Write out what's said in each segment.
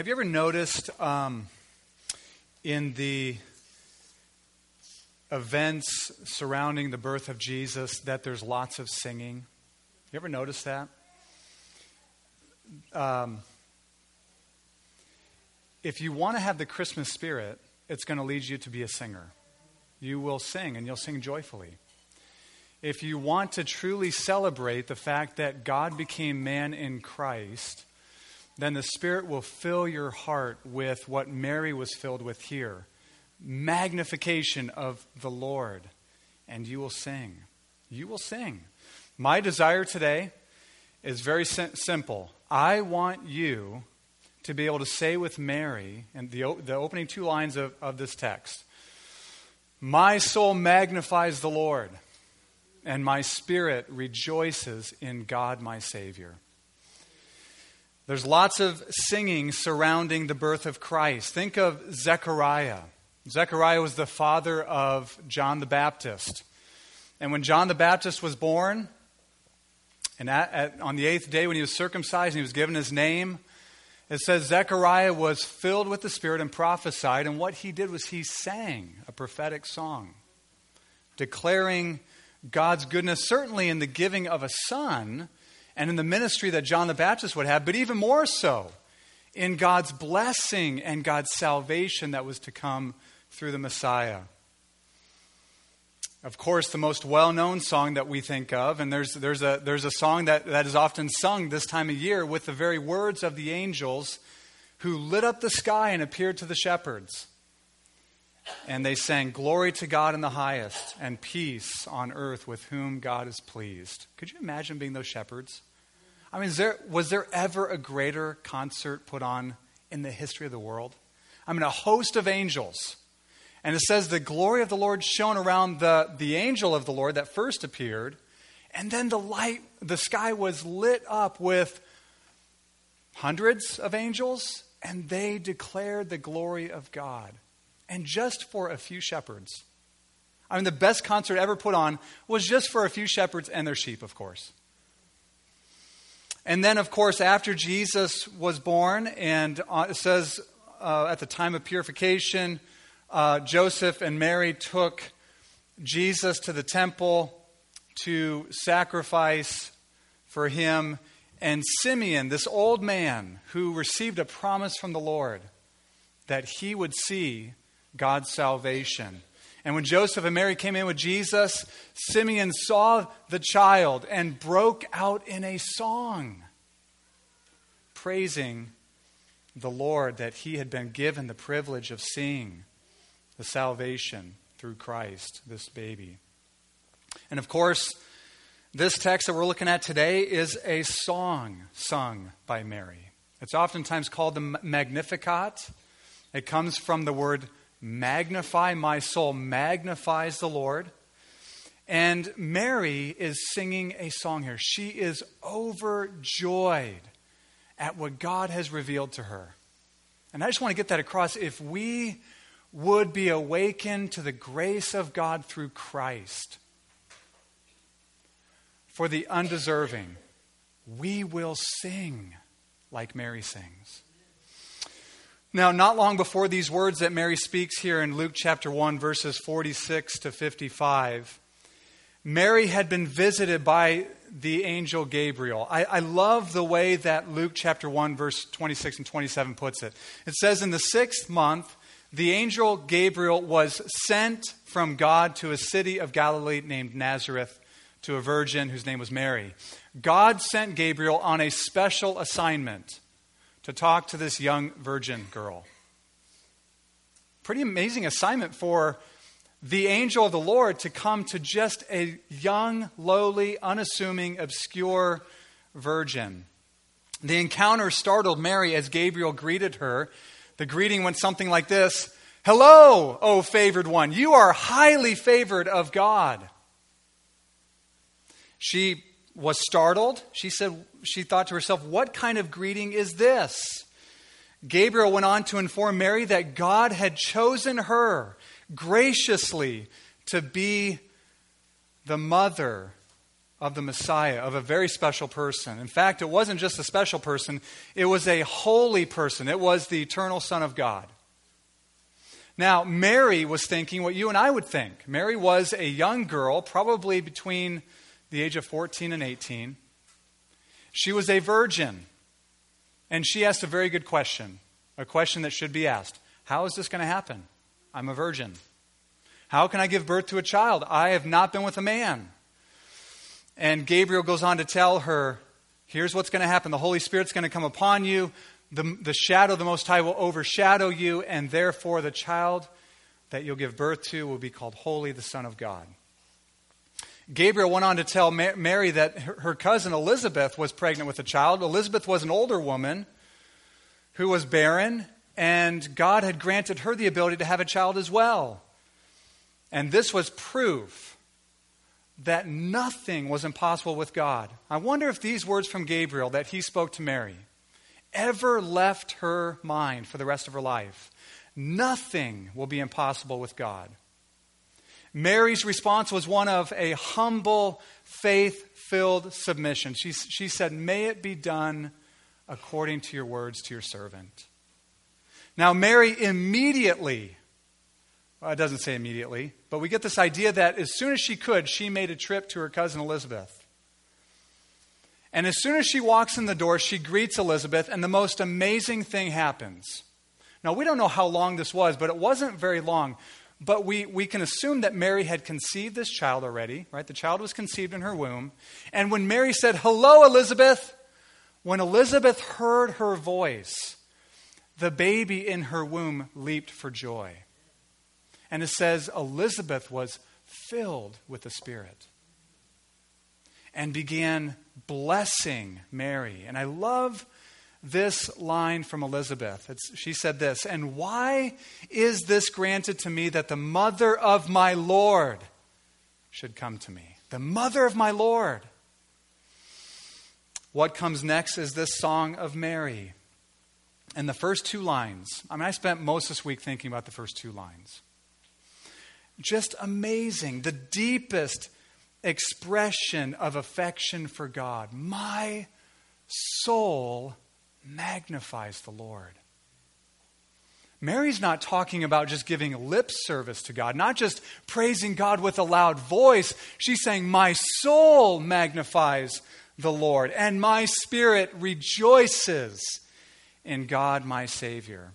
Have you ever noticed um, in the events surrounding the birth of Jesus that there's lots of singing? You ever notice that? Um, if you want to have the Christmas spirit, it's going to lead you to be a singer. You will sing, and you'll sing joyfully. If you want to truly celebrate the fact that God became man in Christ, then the Spirit will fill your heart with what Mary was filled with here magnification of the Lord, and you will sing. You will sing. My desire today is very sim- simple. I want you to be able to say with Mary, and the, the opening two lines of, of this text My soul magnifies the Lord, and my spirit rejoices in God my Savior. There's lots of singing surrounding the birth of Christ. Think of Zechariah. Zechariah was the father of John the Baptist. And when John the Baptist was born, and at, at, on the eighth day when he was circumcised and he was given his name, it says Zechariah was filled with the Spirit and prophesied. And what he did was he sang a prophetic song, declaring God's goodness, certainly in the giving of a son and in the ministry that John the Baptist would have, but even more so in God's blessing and God's salvation that was to come through the Messiah. Of course, the most well known song that we think of, and there's, there's, a, there's a song that, that is often sung this time of year with the very words of the angels who lit up the sky and appeared to the shepherds. And they sang, Glory to God in the highest, and peace on earth with whom God is pleased. Could you imagine being those shepherds? I mean, there, was there ever a greater concert put on in the history of the world? I mean, a host of angels. And it says the glory of the Lord shone around the, the angel of the Lord that first appeared. And then the light, the sky was lit up with hundreds of angels, and they declared the glory of God. And just for a few shepherds. I mean, the best concert ever put on was just for a few shepherds and their sheep, of course. And then, of course, after Jesus was born, and uh, it says uh, at the time of purification, uh, Joseph and Mary took Jesus to the temple to sacrifice for him. And Simeon, this old man who received a promise from the Lord that he would see God's salvation. And when Joseph and Mary came in with Jesus, Simeon saw the child and broke out in a song, praising the Lord that he had been given the privilege of seeing the salvation through Christ, this baby. And of course, this text that we're looking at today is a song sung by Mary. It's oftentimes called the Magnificat. It comes from the word magnify. My soul magnifies the Lord. And Mary is singing a song here. She is overjoyed at what God has revealed to her. And I just want to get that across. If we would be awakened to the grace of God through Christ, for the undeserving, we will sing like Mary sings. Now, not long before these words that Mary speaks here in Luke chapter 1, verses 46 to 55, Mary had been visited by the angel Gabriel. I, I, love the way that Luke chapter 1, verse 26 and 27 puts it. It says, In the sixth month, the angel Gabriel was sent from God to a city of Galilee named Nazareth to a virgin whose name was Mary. God sent Gabriel on a special assignment to talk to this young virgin girl. Pretty amazing assignment for the angel of the Lord to come to just a young, lowly, unassuming, obscure virgin. The encounter startled Mary as Gabriel greeted her. The greeting went something like this Hello, O favored one. You are highly favored of God. She was startled. She said she thought to herself, "What kind of greeting is this?" Gabriel went on to inform Mary that God had chosen her graciously to be the mother of the Messiah, of a very special person. In fact, it wasn't just a special person, it was a holy person. It was the eternal Son of God. Now, Mary was thinking what you and I would think. Mary was a young girl, probably between the age of 14 and 18. She was a virgin, and she asked a very good question, a question that should be asked How is this going to happen? I'm a virgin. How can I give birth to a child? I have not been with a man. And Gabriel goes on to tell her, Here's what's going to happen the Holy Spirit's going to come upon you. The, the shadow of the Most High will overshadow you, and therefore the child that you'll give birth to will be called Holy, the Son of God. Gabriel went on to tell Mary that her cousin Elizabeth was pregnant with a child. Elizabeth was an older woman who was barren, and God had granted her the ability to have a child as well. And this was proof that nothing was impossible with God. I wonder if these words from Gabriel that he spoke to Mary ever left her mind for the rest of her life. Nothing will be impossible with God. Mary's response was one of a humble, faith filled submission. She, she said, May it be done according to your words to your servant. Now, Mary immediately, well, it doesn't say immediately, but we get this idea that as soon as she could, she made a trip to her cousin Elizabeth. And as soon as she walks in the door, she greets Elizabeth, and the most amazing thing happens. Now, we don't know how long this was, but it wasn't very long. But we, we can assume that Mary had conceived this child already, right? The child was conceived in her womb. And when Mary said, Hello, Elizabeth, when Elizabeth heard her voice, the baby in her womb leaped for joy. And it says, Elizabeth was filled with the Spirit and began blessing Mary. And I love this line from Elizabeth. It's, she said this, And why is this granted to me that the mother of my Lord should come to me? The mother of my Lord. What comes next is this song of Mary. And the first two lines, I mean, I spent most this week thinking about the first two lines. Just amazing. The deepest expression of affection for God. My soul magnifies the Lord. Mary's not talking about just giving lip service to God, not just praising God with a loud voice. She's saying, My soul magnifies the Lord, and my spirit rejoices in God my Savior.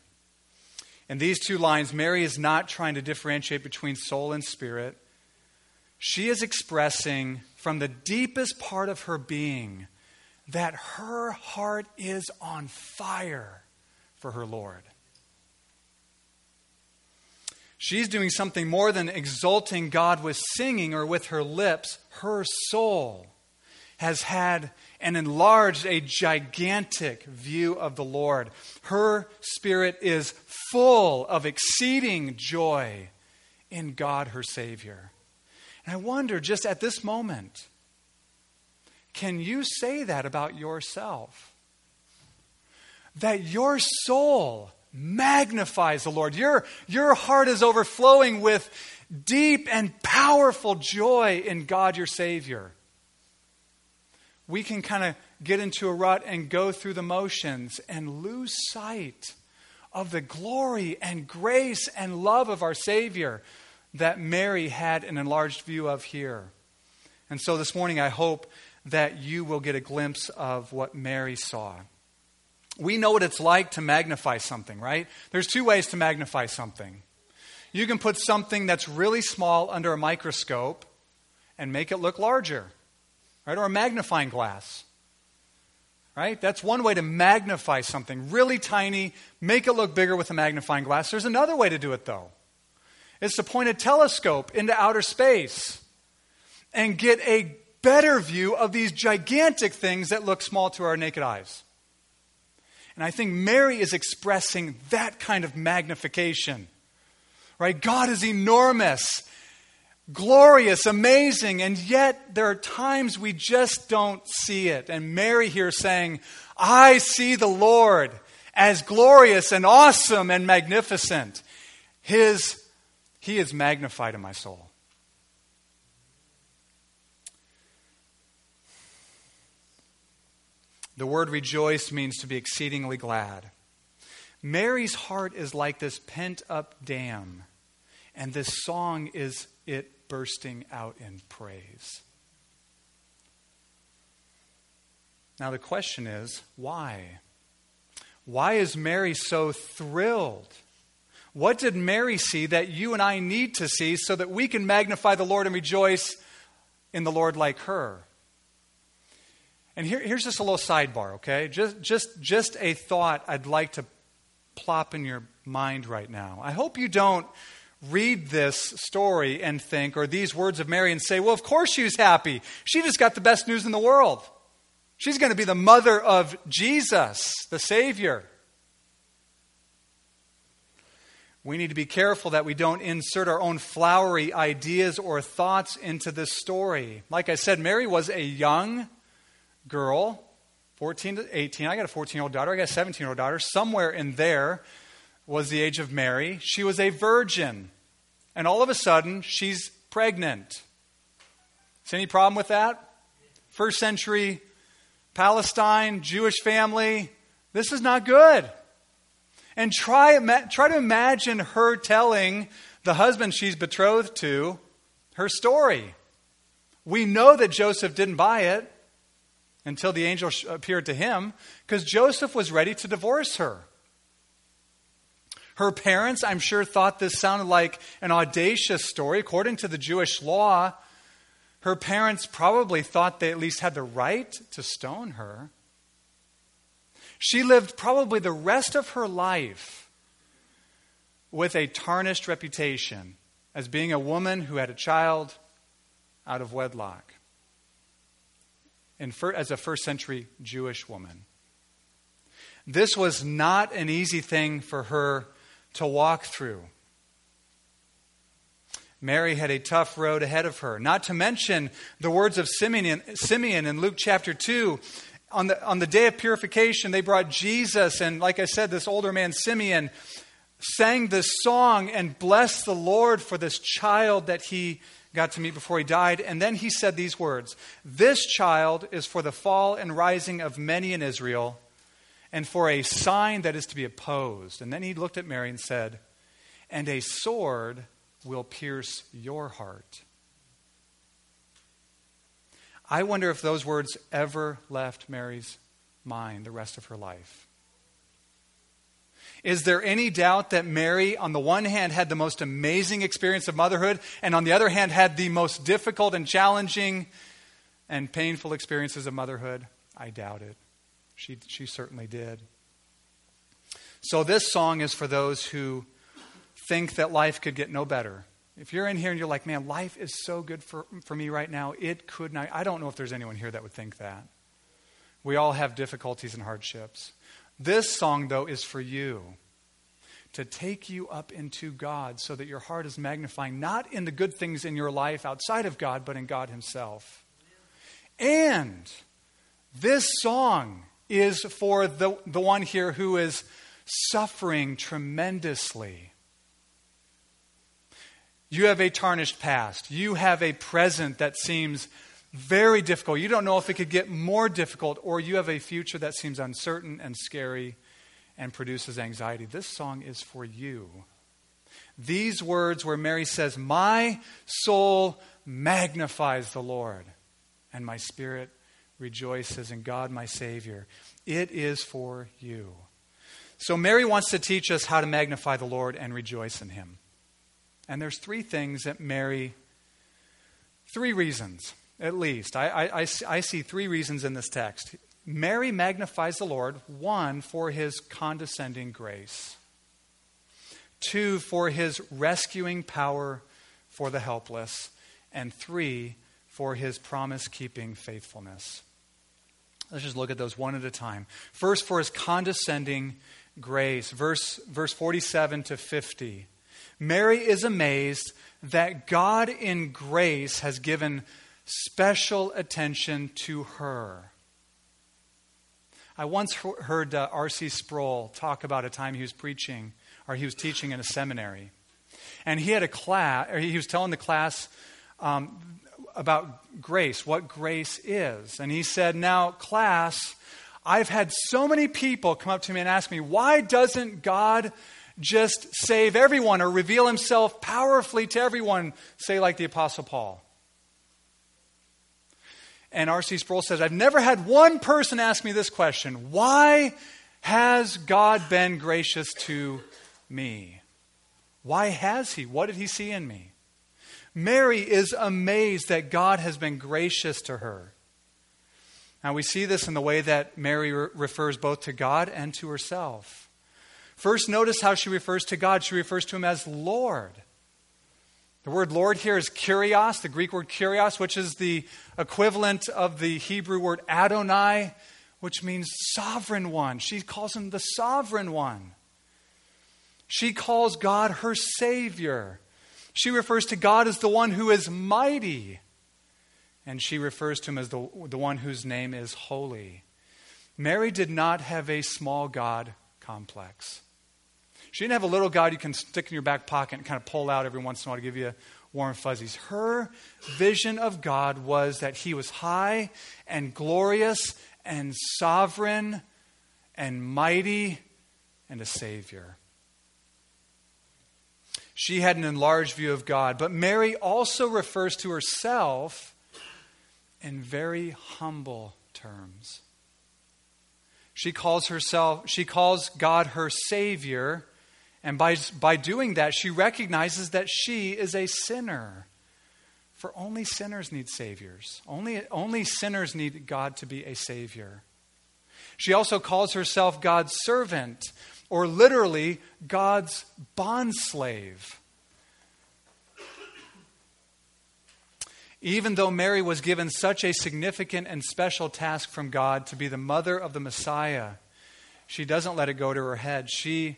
In these two lines, Mary is not trying to differentiate between soul and spirit. She is expressing from the deepest part of her being that her heart is on fire for her Lord. She's doing something more than exalting God with singing or with her lips. Her soul has had and enlarged a gigantic view of the Lord. Her spirit is full of exceeding joy in God, her Savior. And I wonder just at this moment, can you say that about yourself? That your soul magnifies the Lord. Your, your heart is overflowing with deep and powerful joy in God your Savior. We can kind of get into a rut and go through the motions and lose sight of the glory and grace and love of our Savior that Mary had an enlarged view of here. And so this morning, I hope that you will get a glimpse of what Mary saw. We know what it's like to magnify something, right? There's two ways to magnify something. You can put something that's really small under a microscope and make it look larger, right? Or a magnifying glass, right? That's one way to magnify something really tiny, make it look bigger with a magnifying glass. There's another way to do it, though. It's to point a telescope into outer space and get a better view of these gigantic things that look small to our naked eyes. And I think Mary is expressing that kind of magnification. Right? God is enormous, glorious, amazing, and yet there are times we just don't see it. And Mary here saying, I see the Lord as glorious and awesome and magnificent. His, he is magnified in my soul. Word rejoice means to be exceedingly glad. Mary's heart is like this pent up dam, and this song is it bursting out in praise. Now, the question is why? Why is Mary so thrilled? What did Mary see that you and I need to see so that we can magnify the Lord and rejoice in the Lord like her? And here, here's just a little sidebar, okay? Just, just, just a thought I'd like to plop in your mind right now. I hope you don't read this story and think, or these words of Mary and say, well, of course she was happy. She just got the best news in the world. She's going to be the mother of Jesus, the Savior. We need to be careful that we don't insert our own flowery ideas or thoughts into this story. Like I said, Mary was a young girl, 14 to 18. I got a 14 year old daughter, I got a 17 year old daughter. Somewhere in there was the age of Mary. She was a virgin. And all of a sudden, she's pregnant. Is any problem with that? First century Palestine, Jewish family. This is not good. And try, try to imagine her telling the husband she's betrothed to her story. We know that Joseph didn't buy it until the angel appeared to him because Joseph was ready to divorce her. Her parents, I'm sure, thought this sounded like an audacious story. According to the Jewish law, her parents probably thought they at least had the right to stone her. She lived probably the rest of her life with a tarnished reputation as being a woman who had a child out of wedlock as a first century Jewish woman. This was not an easy thing for her to walk through. Mary had a tough road ahead of her. Not to mention the words of Simeon, Simeon in Luke chapter 2. On the, on the day of purification, they brought Jesus, and like I said, this older man, Simeon, sang this song and blessed the Lord for this child that he got to meet before he died. And then he said these words This child is for the fall and rising of many in Israel, and for a sign that is to be opposed. And then he looked at Mary and said, And a sword will pierce your heart. I wonder if those words ever left Mary's mind the rest of her life. Is there any doubt that Mary, on the one hand, had the most amazing experience of motherhood, and on the other hand, had the most difficult and challenging and painful experiences of motherhood? I doubt it. She, she certainly did. So, this song is for those who think that life could get no better. If you're in here and you're like, man, life is so good for, for me right now, it could not. I don't know if there's anyone here that would think that. We all have difficulties and hardships. This song, though, is for you to take you up into God so that your heart is magnifying not in the good things in your life outside of God, but in God Himself. And this song is for the, the one here who is suffering tremendously you have a tarnished past. You have a present that seems very difficult. You don't know if it could get more difficult, or you have a future that seems uncertain and scary and produces anxiety. This song is for you. These words, where Mary says, My soul magnifies the Lord, and my spirit rejoices in God, my Savior. It is for you. So, Mary wants to teach us how to magnify the Lord and rejoice in Him. And there's three things that Mary, three reasons at least. I, I, I, I see three reasons in this text. Mary magnifies the Lord, one, for his condescending grace, two, for his rescuing power for the helpless, and three, for his promise keeping faithfulness. Let's just look at those one at a time. First, for his condescending grace. Verse, verse 47 to 50. Mary is amazed that God in grace has given special attention to her. I once heard uh, R.C. Sproul talk about a time he was preaching, or he was teaching in a seminary. And he had a class, or he was telling the class um, about grace, what grace is. And he said, Now, class, I've had so many people come up to me and ask me, why doesn't God just save everyone or reveal himself powerfully to everyone, say, like the Apostle Paul? And R.C. Sproul says, I've never had one person ask me this question Why has God been gracious to me? Why has He? What did He see in me? Mary is amazed that God has been gracious to her. Now, we see this in the way that Mary re- refers both to God and to herself. First, notice how she refers to God. She refers to Him as Lord. The word Lord here is kurios, the Greek word kurios, which is the equivalent of the Hebrew word Adonai, which means sovereign one. She calls him the sovereign one. She calls God her Savior. She refers to God as the one who is mighty. And she refers to him as the, the one whose name is holy. Mary did not have a small God complex. She didn't have a little God you can stick in your back pocket and kind of pull out every once in a while to give you warm fuzzies. Her vision of God was that he was high and glorious and sovereign and mighty and a savior. She had an enlarged view of God, but Mary also refers to herself in very humble terms. She calls herself, she calls God her Savior and by, by doing that, she recognizes that she is a sinner. For only sinners need saviors. Only, only sinners need God to be a savior. She also calls herself God's servant, or literally, God's bondslave. Even though Mary was given such a significant and special task from God to be the mother of the Messiah, she doesn't let it go to her head. She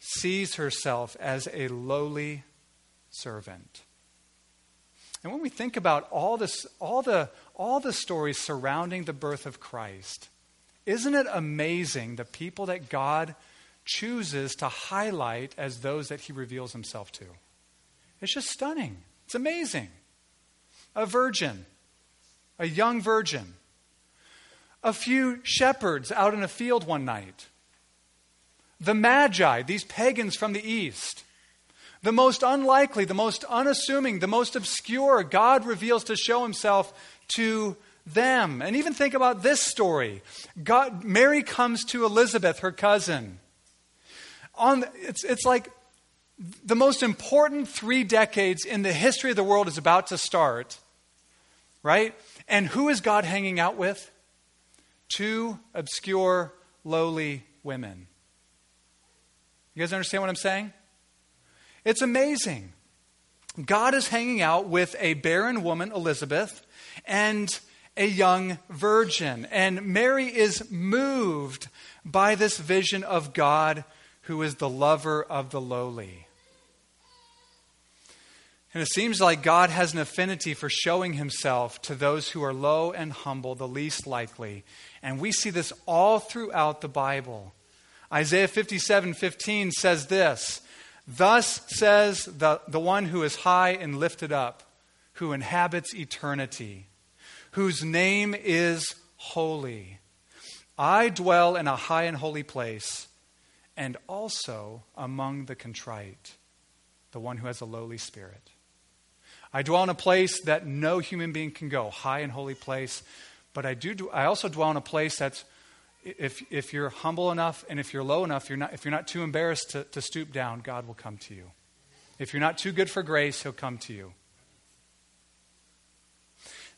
sees herself as a lowly servant. And when we think about all, this, all, the, all the stories surrounding the birth of Christ, isn't it amazing the people that God chooses to highlight as those that he reveals himself to? It's just stunning. It's amazing. A virgin, a young virgin, a few shepherds out in a field one night, the Magi, these pagans from the east, the most unlikely, the most unassuming, the most obscure, God reveals to show himself to them. And even think about this story. God, Mary comes to Elizabeth, her cousin. On, it's, it's like the most important three decades in the history of the world is about to start, right? And who is God hanging out with? Two obscure, lowly women. You guys understand what I'm saying? It's amazing. God is hanging out with a barren woman, Elizabeth, and a young virgin. And Mary is moved by this vision of God who is the lover of the lowly. And it seems like God has an affinity for showing himself to those who are low and humble, the least likely. And we see this all throughout the Bible. Isaiah 57 15 says this Thus says the, the one who is high and lifted up, who inhabits eternity, whose name is holy. I dwell in a high and holy place, and also among the contrite, the one who has a lowly spirit. I dwell in a place that no human being can go, high and holy place, but I, do, I also dwell in a place that's if, if you're humble enough and if you're low enough, you're not, if you're not too embarrassed to, to stoop down, God will come to you. If you're not too good for grace, He'll come to you.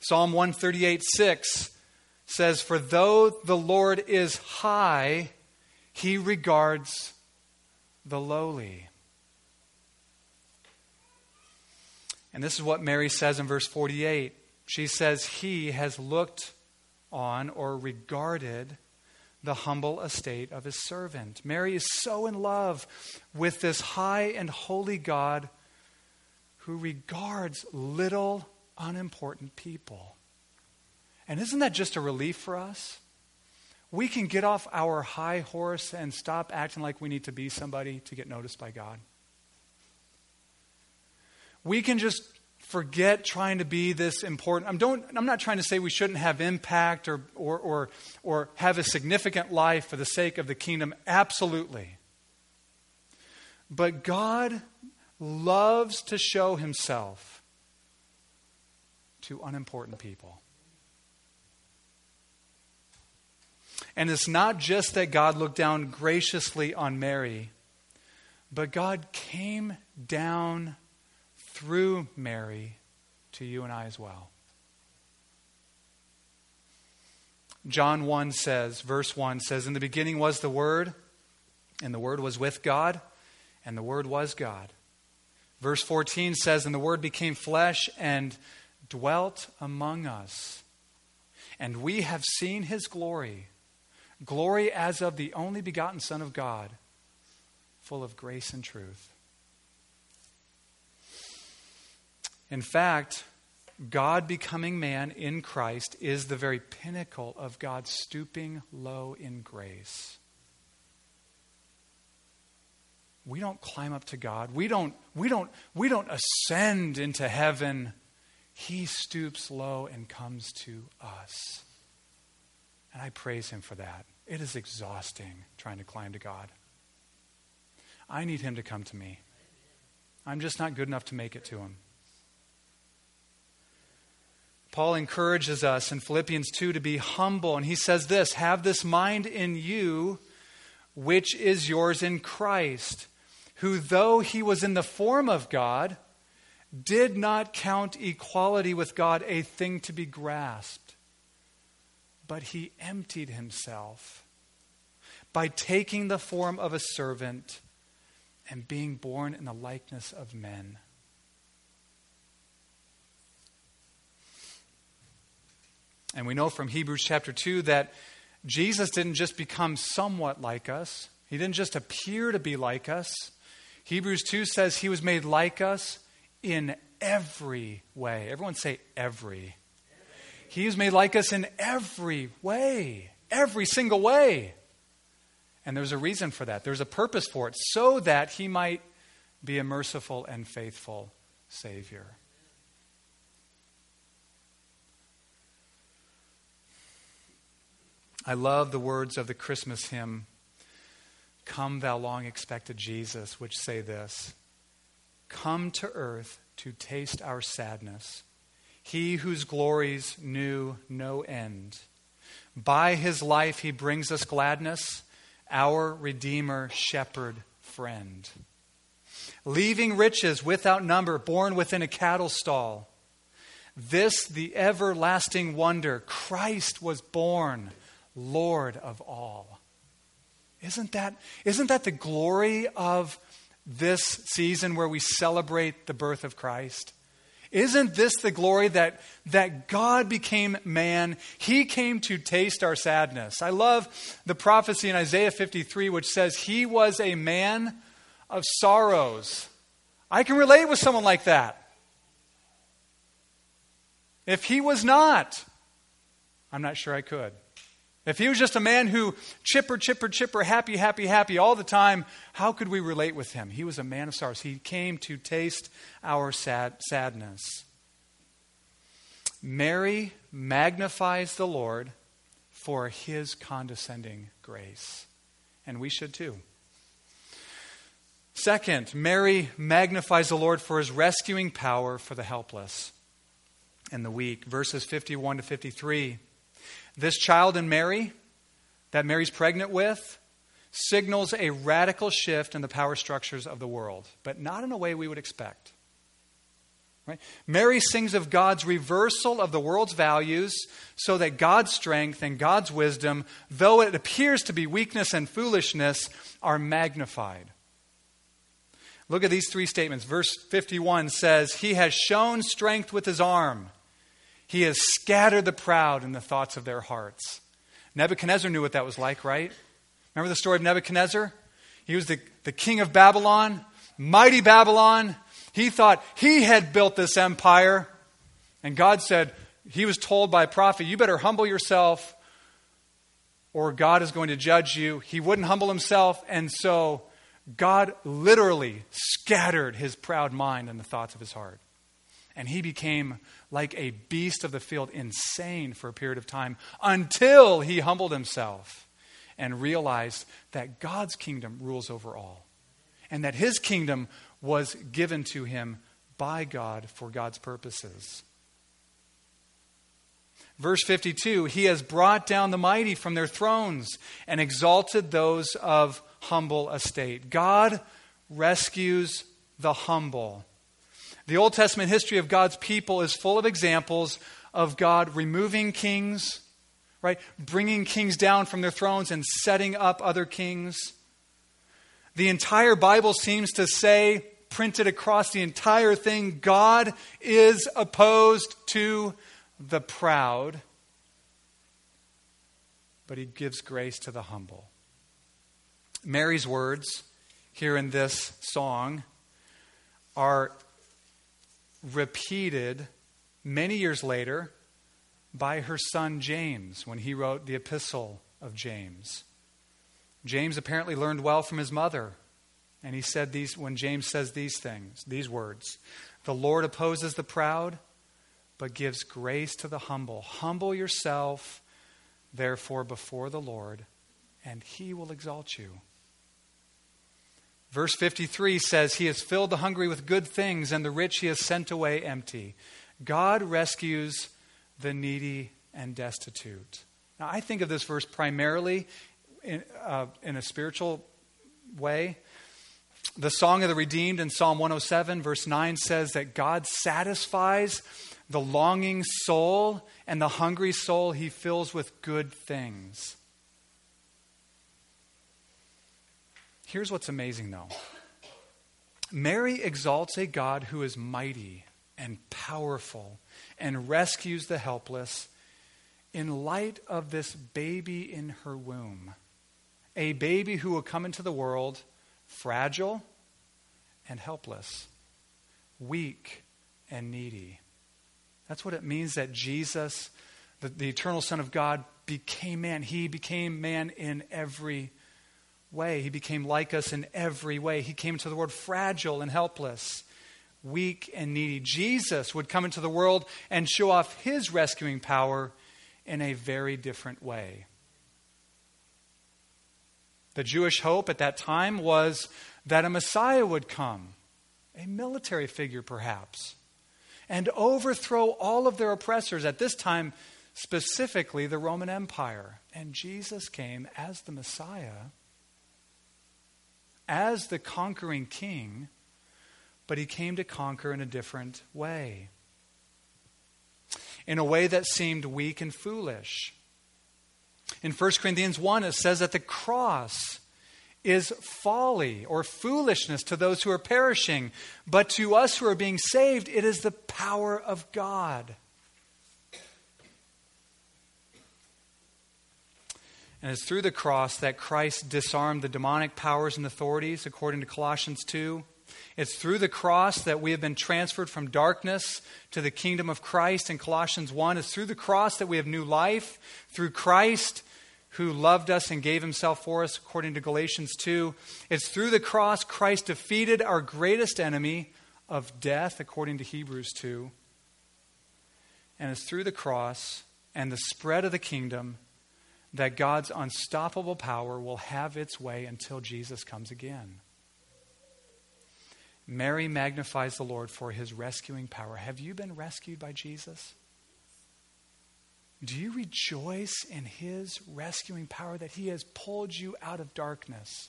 Psalm 138 6 says, For though the Lord is high, He regards the lowly. And this is what Mary says in verse 48. She says, He has looked on or regarded the humble estate of his servant. Mary is so in love with this high and holy God who regards little, unimportant people. And isn't that just a relief for us? We can get off our high horse and stop acting like we need to be somebody to get noticed by God. We can just forget trying to be this important. I'm, don't, I'm not trying to say we shouldn't have impact or, or, or, or have a significant life for the sake of the kingdom. Absolutely. But God loves to show himself to unimportant people. And it's not just that God looked down graciously on Mary, but God came down through Mary to you and I as well. John 1 says, verse 1 says, In the beginning was the Word, and the Word was with God, and the Word was God. Verse 14 says, And the Word became flesh and dwelt among us. And we have seen his glory, glory as of the only begotten Son of God, full of grace and truth. In fact, God becoming man in Christ is the very pinnacle of God stooping low in grace. We don't climb up to God. We don't, we don't, we don't ascend into heaven. He stoops low and comes to us. And I praise him for that. It is exhausting trying to climb to God. I need him to come to me. I'm just not good enough to make it to him. Paul encourages us in Philippians 2 to be humble, and he says this Have this mind in you, which is yours in Christ, who, though he was in the form of God, did not count equality with God a thing to be grasped, but he emptied himself by taking the form of a servant and being born in the likeness of men. And we know from Hebrews chapter 2 that Jesus didn't just become somewhat like us, he didn't just appear to be like us. Hebrews 2 says he was made like us in every way. Everyone say every. He was made like us in every way, every single way. And there's a reason for that. There's a purpose for it, so that he might be a merciful and faithful Savior. I love the words of the Christmas hymn, Come, thou long expected Jesus, which say this Come to earth to taste our sadness, he whose glories knew no end. By his life he brings us gladness, our Redeemer, Shepherd, Friend. Leaving riches without number, born within a cattle stall. This, the everlasting wonder, Christ was born Lord of all. Isn't that, isn't that the glory of this season where we celebrate the birth of Christ? Isn't this the glory that, that God became man? He came to taste our sadness. I love the prophecy in Isaiah 53, which says, He was a man of sorrows. I can relate with someone like that. If he was not, I'm not sure I could. If he was just a man who chipper, chipper, chipper, happy, happy, happy all the time, how could we relate with him? He was a man of sorrows. He came to taste our sad, sadness. Mary magnifies the Lord for his condescending grace. And we should too. Second, Mary magnifies the Lord for his rescuing power for the helpless and the weak. Verses 51 to 53. This child in Mary, that Mary's pregnant with, signals a radical shift in the power structures of the world, but not in a way we would expect. Right? Mary sings of God's reversal of the world's values so that God's strength and God's wisdom, though it appears to be weakness and foolishness, are magnified. Look at these three statements. Verse 51 says, He has shown strength with his arm. He has scattered the proud in the thoughts of their hearts. Nebuchadnezzar knew what that was like, right? Remember the story of Nebuchadnezzar? He was the, the king of Babylon, mighty Babylon. He thought he had built this empire. And God said, he was told by a prophet, You better humble yourself, or God is going to judge you. He wouldn't humble himself, and so God literally scattered his proud mind and the thoughts of his heart. And he became like a beast of the field, insane for a period of time, until he humbled himself and realized that God's kingdom rules over all, and that his kingdom was given to him by God for God's purposes. Verse 52 He has brought down the mighty from their thrones and exalted those of humble estate. God rescues the humble. The Old Testament history of God's people is full of examples of God removing kings, right? Bringing kings down from their thrones and setting up other kings. The entire Bible seems to say, printed across the entire thing, God is opposed to the proud, but he gives grace to the humble. Mary's words here in this song are repeated many years later by her son James when he wrote the Epistle of James. James apparently learned well from his mother. And he said these when James says these things, these words The Lord opposes the proud, but gives grace to the humble. Humble yourself, therefore, before the Lord, and he will exalt you. Verse 53 says, He has filled the hungry with good things, and the rich He has sent away empty. God rescues the needy and destitute. Now, I think of this verse primarily in, uh, in a spiritual way. The Song of the Redeemed in Psalm 107, verse 9 says that God satisfies the longing soul, and the hungry soul He fills with good things. Here's what's amazing, though Mary exalts a God who is mighty and powerful and rescues the helpless in light of this baby in her womb. A baby who will come into the world fragile and helpless, weak and needy. That's what it means that Jesus, the, the eternal Son of God, became man. He became man in every way. He became like us in every way. He came into the world fragile and helpless, weak and needy. Jesus would come into the world and show off his rescuing power in a very different way. The Jewish hope at that time was that a Messiah would come, a military figure perhaps, and overthrow all of their oppressors, at this time, specifically the Roman Empire. And Jesus came as the Messiah as the conquering king, but he came to conquer in a different way. In a way that seemed weak and foolish. In 1 Corinthians 1, it says that the cross is folly or foolishness to those who are perishing, but to us who are being saved, it is the power of God. And it's through the cross that Christ disarmed the demonic powers and authorities, according to Colossians 2. It's through the cross that we have been transferred from darkness to the kingdom of Christ in Colossians 1. It's through the cross that we have new life. Through Christ, who loved us and gave himself for us, according to Galatians 2. It's through the cross Christ defeated our greatest enemy of death, according to Hebrews 2. And it's through the cross and the spread of the kingdom that God's unstoppable power will have its way until Jesus comes again. Mary magnifies the Lord for his rescuing power. Have you been rescued by Jesus? Do you rejoice in his rescuing power that he has pulled you out of darkness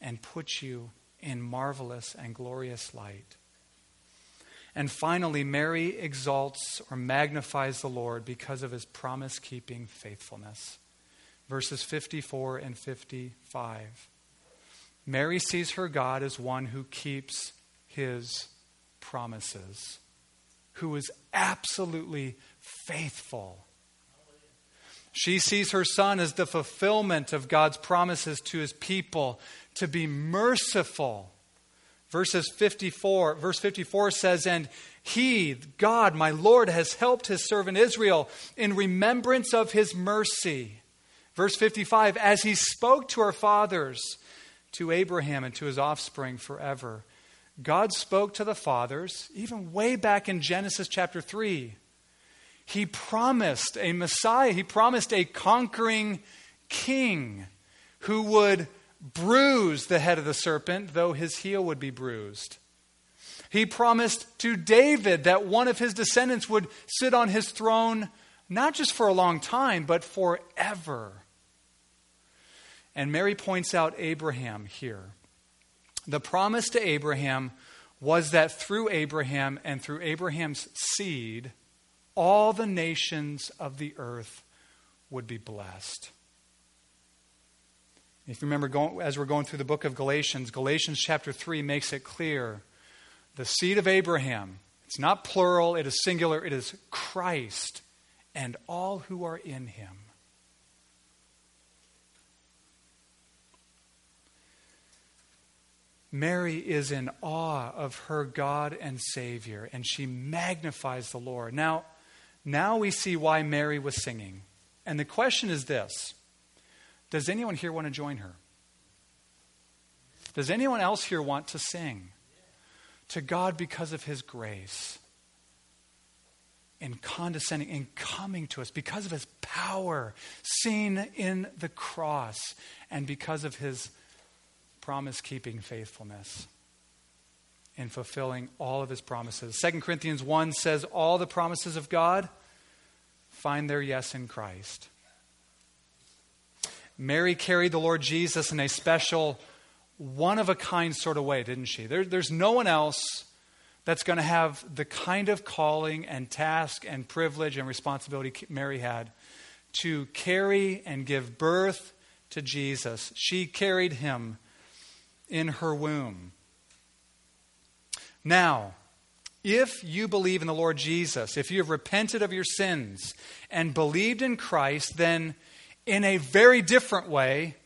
and put you in marvelous and glorious light? And finally, Mary exalts or magnifies the Lord because of his promise keeping faithfulness. Verses 54 and 55. Mary sees her God as one who keeps his promises, who is absolutely faithful. She sees her son as the fulfillment of God's promises to his people to be merciful Verses 54, verse 54 says, And he, God, my Lord, has helped his servant Israel in remembrance of his mercy. Verse 55, as he spoke to our fathers, to Abraham and to his offspring forever. God spoke to the fathers, even way back in Genesis chapter 3. He promised a Messiah, he promised a conquering king who would bruise the head of the serpent, though his heel would be bruised. He promised to David that one of his descendants would sit on his throne not just for a long time, but forever. And Mary points out Abraham here. The promise to Abraham was that through Abraham and through Abraham's seed, all the nations of the earth would be blessed. If you remember, going, as we're going through the book of Galatians, Galatians chapter 3 makes it clear the seed of Abraham, it's not plural, it is singular, it is Christ and all who are in him. Mary is in awe of her God and Savior, and she magnifies the Lord. Now, now we see why Mary was singing. And the question is this Does anyone here want to join her? Does anyone else here want to sing? to God because of his grace in condescending in coming to us because of his power seen in the cross and because of his promise keeping faithfulness in fulfilling all of his promises 2 corinthians 1 says all the promises of god find their yes in christ mary carried the lord jesus in a special one of a kind sort of way, didn't she? There, there's no one else that's going to have the kind of calling and task and privilege and responsibility Mary had to carry and give birth to Jesus. She carried him in her womb. Now, if you believe in the Lord Jesus, if you have repented of your sins and believed in Christ, then in a very different way,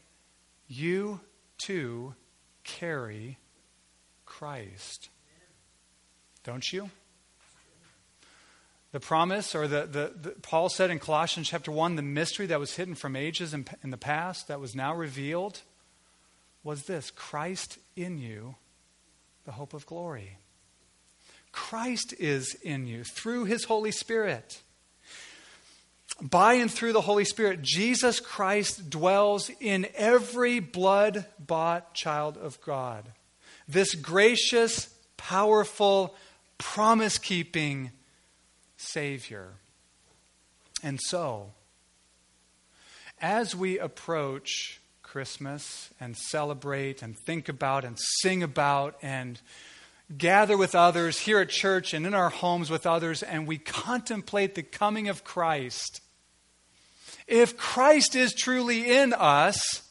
you too carry Christ. Don't you? The promise, or the, the, the, Paul said in Colossians chapter 1, the mystery that was hidden from ages in, in the past, that was now revealed, was this Christ in you, the hope of glory. Christ is in you through his Holy Spirit. By and through the Holy Spirit, Jesus Christ dwells in every blood bought child of God. This gracious, powerful, promise keeping Savior. And so, as we approach Christmas and celebrate and think about and sing about and gather with others here at church and in our homes with others, and we contemplate the coming of Christ, if Christ is truly in us,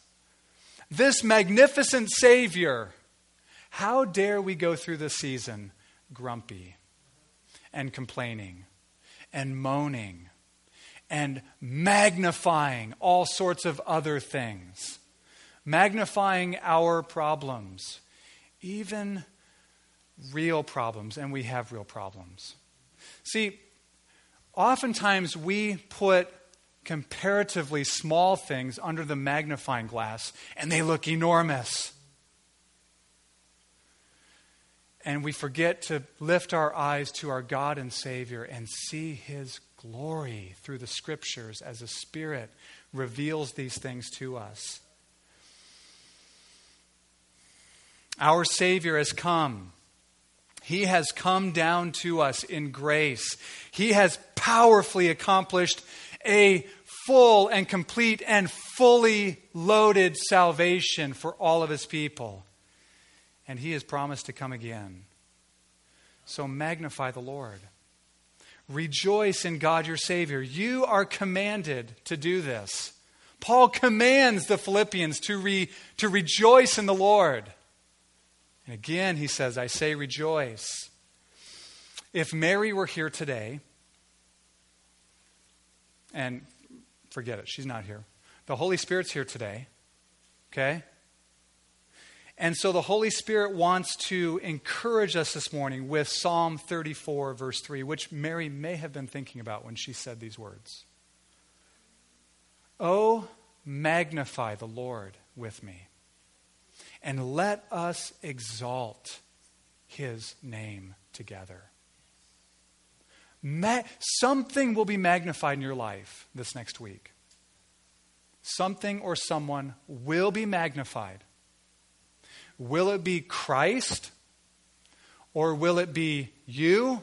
this magnificent Savior, how dare we go through the season grumpy and complaining and moaning and magnifying all sorts of other things, magnifying our problems, even real problems, and we have real problems. See, oftentimes we put comparatively small things under the magnifying glass and they look enormous. And we forget to lift our eyes to our God and Savior and see His glory through the Scriptures as the Spirit reveals these things to us. Our Savior has come. He has come down to us in grace. He has powerfully accomplished a full and complete and fully loaded salvation for all of his people. And he has promised to come again. So magnify the Lord. Rejoice in God your Savior. You are commanded to do this. Paul commands the Philippians to, re, to rejoice in the Lord. And again, he says, I say rejoice. If Mary were here today, and forget it, she's not here. The Holy Spirit's here today, okay? And so the Holy Spirit wants to encourage us this morning with Psalm 34, verse 3, which Mary may have been thinking about when she said these words. Oh, magnify the Lord with me, and let us exalt his name together. Ma- something will be magnified in your life this next week. Something or someone will be magnified. Will it be Christ? Or will it be you?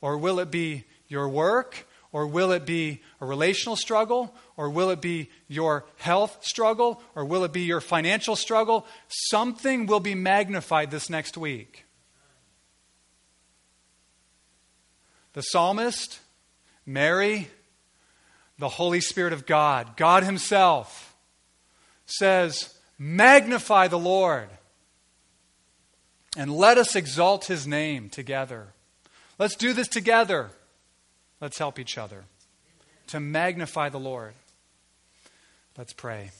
Or will it be your work? Or will it be a relational struggle? Or will it be your health struggle? Or will it be your financial struggle? Something will be magnified this next week. The psalmist, Mary, the Holy Spirit of God, God Himself, says, Magnify the Lord and let us exalt His name together. Let's do this together. Let's help each other to magnify the Lord. Let's pray.